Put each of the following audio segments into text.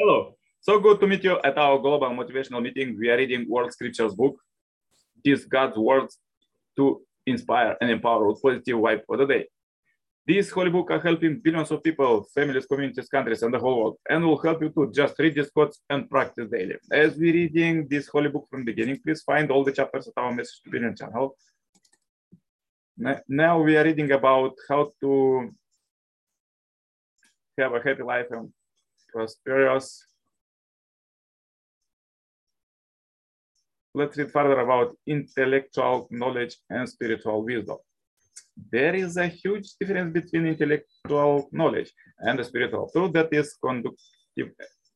Hello. So good to meet you at our global motivational meeting. We are reading World Scriptures book. This God's words to inspire and empower with positive vibe for the day. This holy book are helping billions of people, families, communities, countries, and the whole world, and will help you to just read these quotes and practice daily. As we reading this holy book from the beginning, please find all the chapters at our message to billion channel. Now we are reading about how to have a happy life and prosperous. Let's read further about intellectual knowledge and spiritual wisdom. There is a huge difference between intellectual knowledge and the spiritual truth that is conducive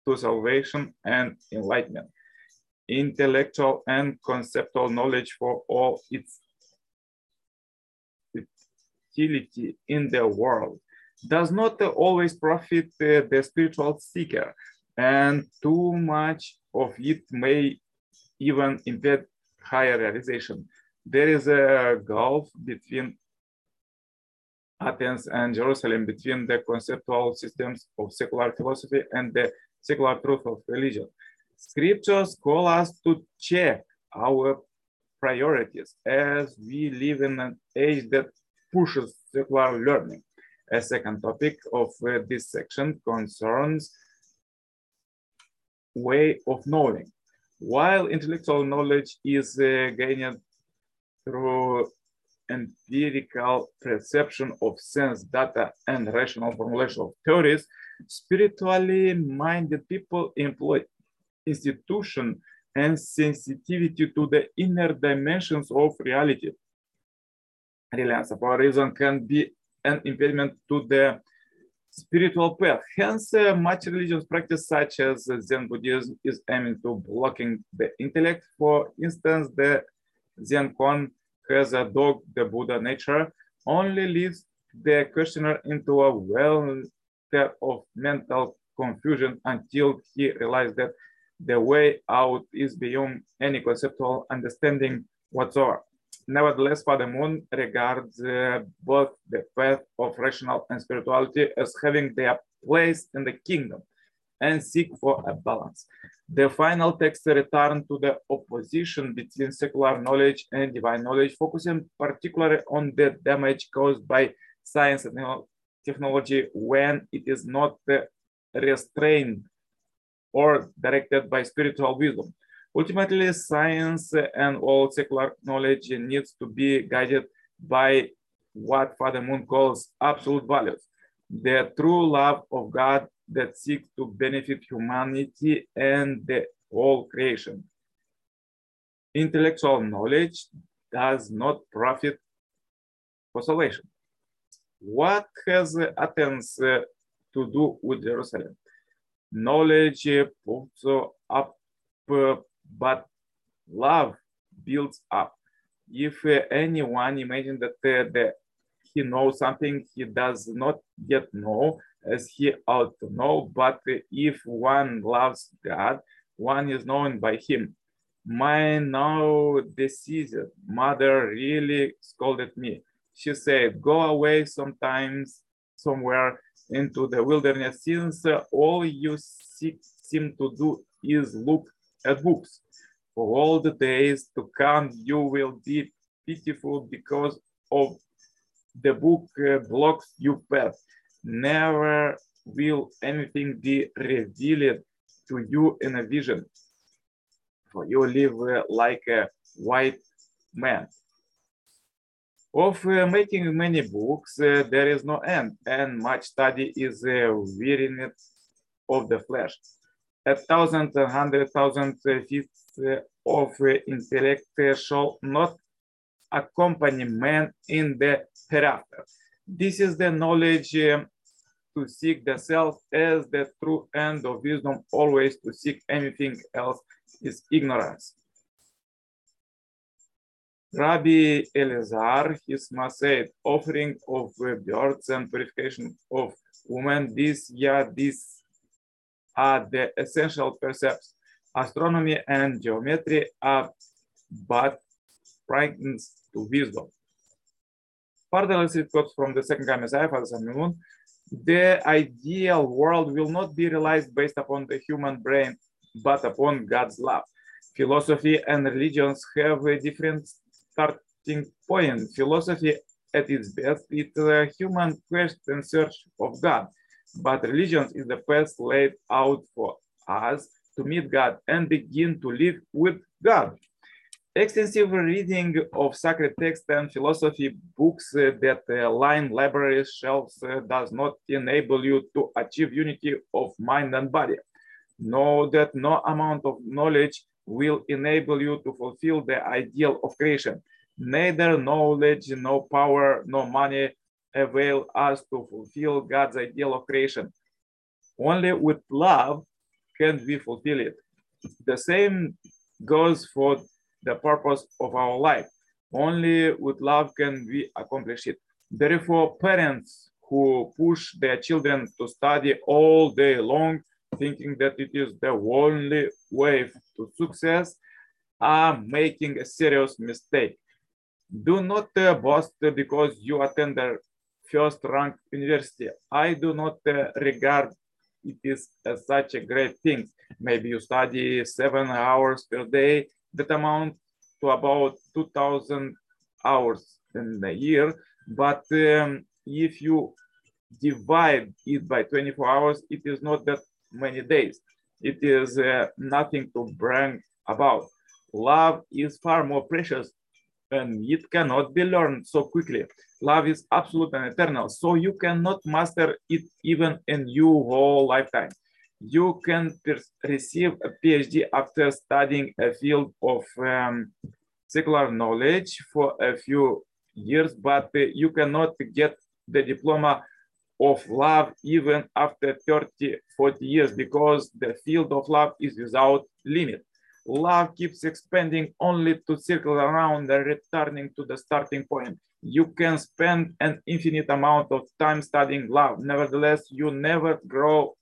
to salvation and enlightenment. Intellectual and conceptual knowledge for all its utility in the world does not always profit the spiritual seeker, and too much of it may even impede higher realization. There is a gulf between Athens and Jerusalem, between the conceptual systems of secular philosophy and the secular truth of religion. Scriptures call us to check our priorities as we live in an age that pushes secular learning. A second topic of uh, this section concerns way of knowing. While intellectual knowledge is uh, gained through empirical perception of sense data and rational formulation of theories, spiritually minded people employ institution and sensitivity to the inner dimensions of reality. Reliance upon reason can be an impediment to the spiritual path. Hence, uh, much religious practice such as Zen Buddhism is aiming to blocking the intellect. For instance, the Zen koan has a dog, the Buddha nature, only leads the questioner into a well of mental confusion until he realizes that the way out is beyond any conceptual understanding whatsoever. Nevertheless, Father Moon regards uh, both the path of rational and spirituality as having their place in the kingdom and seek for a balance. The final text return to the opposition between secular knowledge and divine knowledge, focusing particularly on the damage caused by science and technology when it is not restrained or directed by spiritual wisdom. Ultimately, science and all secular knowledge needs to be guided by what Father Moon calls absolute values, the true love of God that seeks to benefit humanity and the whole creation. Intellectual knowledge does not profit for salvation. What has Athens to do with Jerusalem? Knowledge puts up but love builds up. If uh, anyone imagines that uh, he knows something he does not yet know, as he ought to know, but if one loves God, one is known by him. My now deceased mother really scolded me. She said, Go away sometimes somewhere into the wilderness, since all you seem to do is look at books. For all the days to come, you will be pitiful because of the book uh, blocks you path. Never will anything be revealed to you in a vision, for you live uh, like a white man. Of uh, making many books, uh, there is no end, and much study is uh, weariness of the flesh a thousand, a hundred thousand uh, feet uh, of uh, intellect shall not accompany man in the hereafter. This is the knowledge um, to seek the self as the true end of wisdom, always to seek anything else is ignorance. Rabbi Elazar, his said, offering of birds and purification of women, this, yeah, this are the essential percepts. Astronomy and geometry are but fragments to wisdom. Further, read quotes from the second guy Messiah, Father Samuel The ideal world will not be realized based upon the human brain, but upon God's love. Philosophy and religions have a different starting point. Philosophy at its best is a human quest and search of God, but religion is the path laid out for us to meet God and begin to live with God. Extensive reading of sacred texts and philosophy books uh, that uh, line library shelves uh, does not enable you to achieve unity of mind and body. Know that no amount of knowledge will enable you to fulfill the ideal of creation. Neither knowledge, no power, no money avail us to fulfill God's ideal of creation. Only with love can we fulfill it. The same goes for the purpose of our life. Only with love can we accomplish it. Therefore, parents who push their children to study all day long, thinking that it is the only way to success, are making a serious mistake. Do not uh, boast because you attend the first rank university. I do not uh, regard it is uh, such a great thing. Maybe you study seven hours per day, that amount to about 2000 hours in a year. But um, if you divide it by 24 hours, it is not that many days. It is uh, nothing to bring about. Love is far more precious and it cannot be learned so quickly. Love is absolute and eternal, so you cannot master it even in your whole lifetime. You can receive a PhD after studying a field of um, secular knowledge for a few years, but uh, you cannot get the diploma of love even after 30, 40 years because the field of love is without limit love keeps expanding only to circle around and returning to the starting point. You can spend an infinite amount of time studying love. Nevertheless, you never grow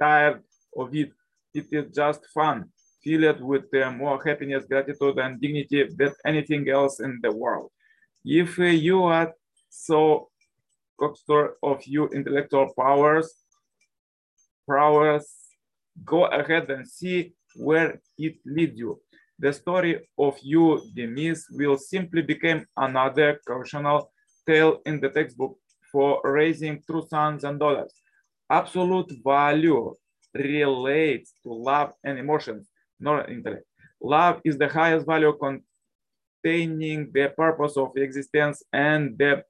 tired of it. It is just fun. Feel it with uh, more happiness, gratitude, and dignity than anything else in the world. If uh, you are so coxer of your intellectual powers, prowess, go ahead and see where it leads you. The story of you, Demise, will simply become another cautional tale in the textbook for raising true sons and daughters. Absolute value relates to love and emotions, not intellect. Love is the highest value containing the purpose of existence and the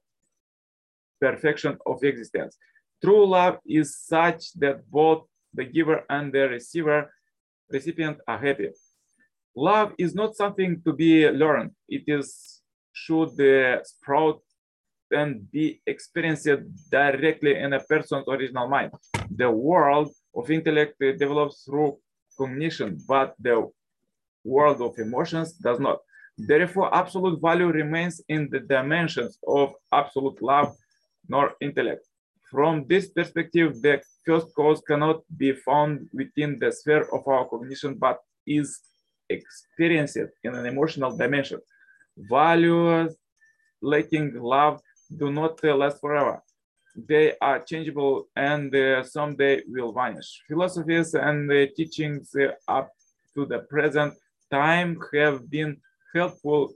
perfection of existence. True love is such that both the giver and the receiver recipient are happy. Love is not something to be learned. It is should uh, sprout and be experienced directly in a person's original mind. The world of intellect develops through cognition, but the world of emotions does not. Therefore, absolute value remains in the dimensions of absolute love nor intellect. From this perspective, the first cause cannot be found within the sphere of our cognition, but is experienced in an emotional dimension. Values lacking love do not last forever. They are changeable and uh, someday will vanish. Philosophies and uh, teachings uh, up to the present time have been helpful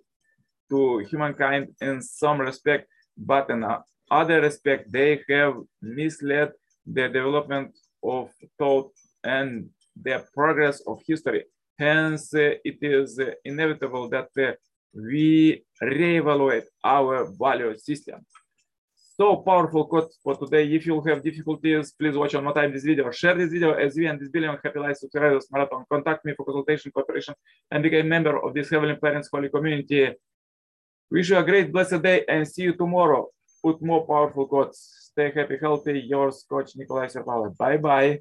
to humankind in some respect, but in other respect, they have misled the development of thought and the progress of history. Hence, uh, it is uh, inevitable that uh, we reevaluate our value system. So powerful quote for today. If you have difficulties, please watch one more time this video. Share this video as we and this billion happy life subscribers marathon. Contact me for consultation, cooperation, and become a member of this Heavenly Parents Holy Community. Wish you a great blessed day and see you tomorrow put more powerful quotes. Stay happy, healthy. Yours, Coach Nikolai Serpala. Bye bye.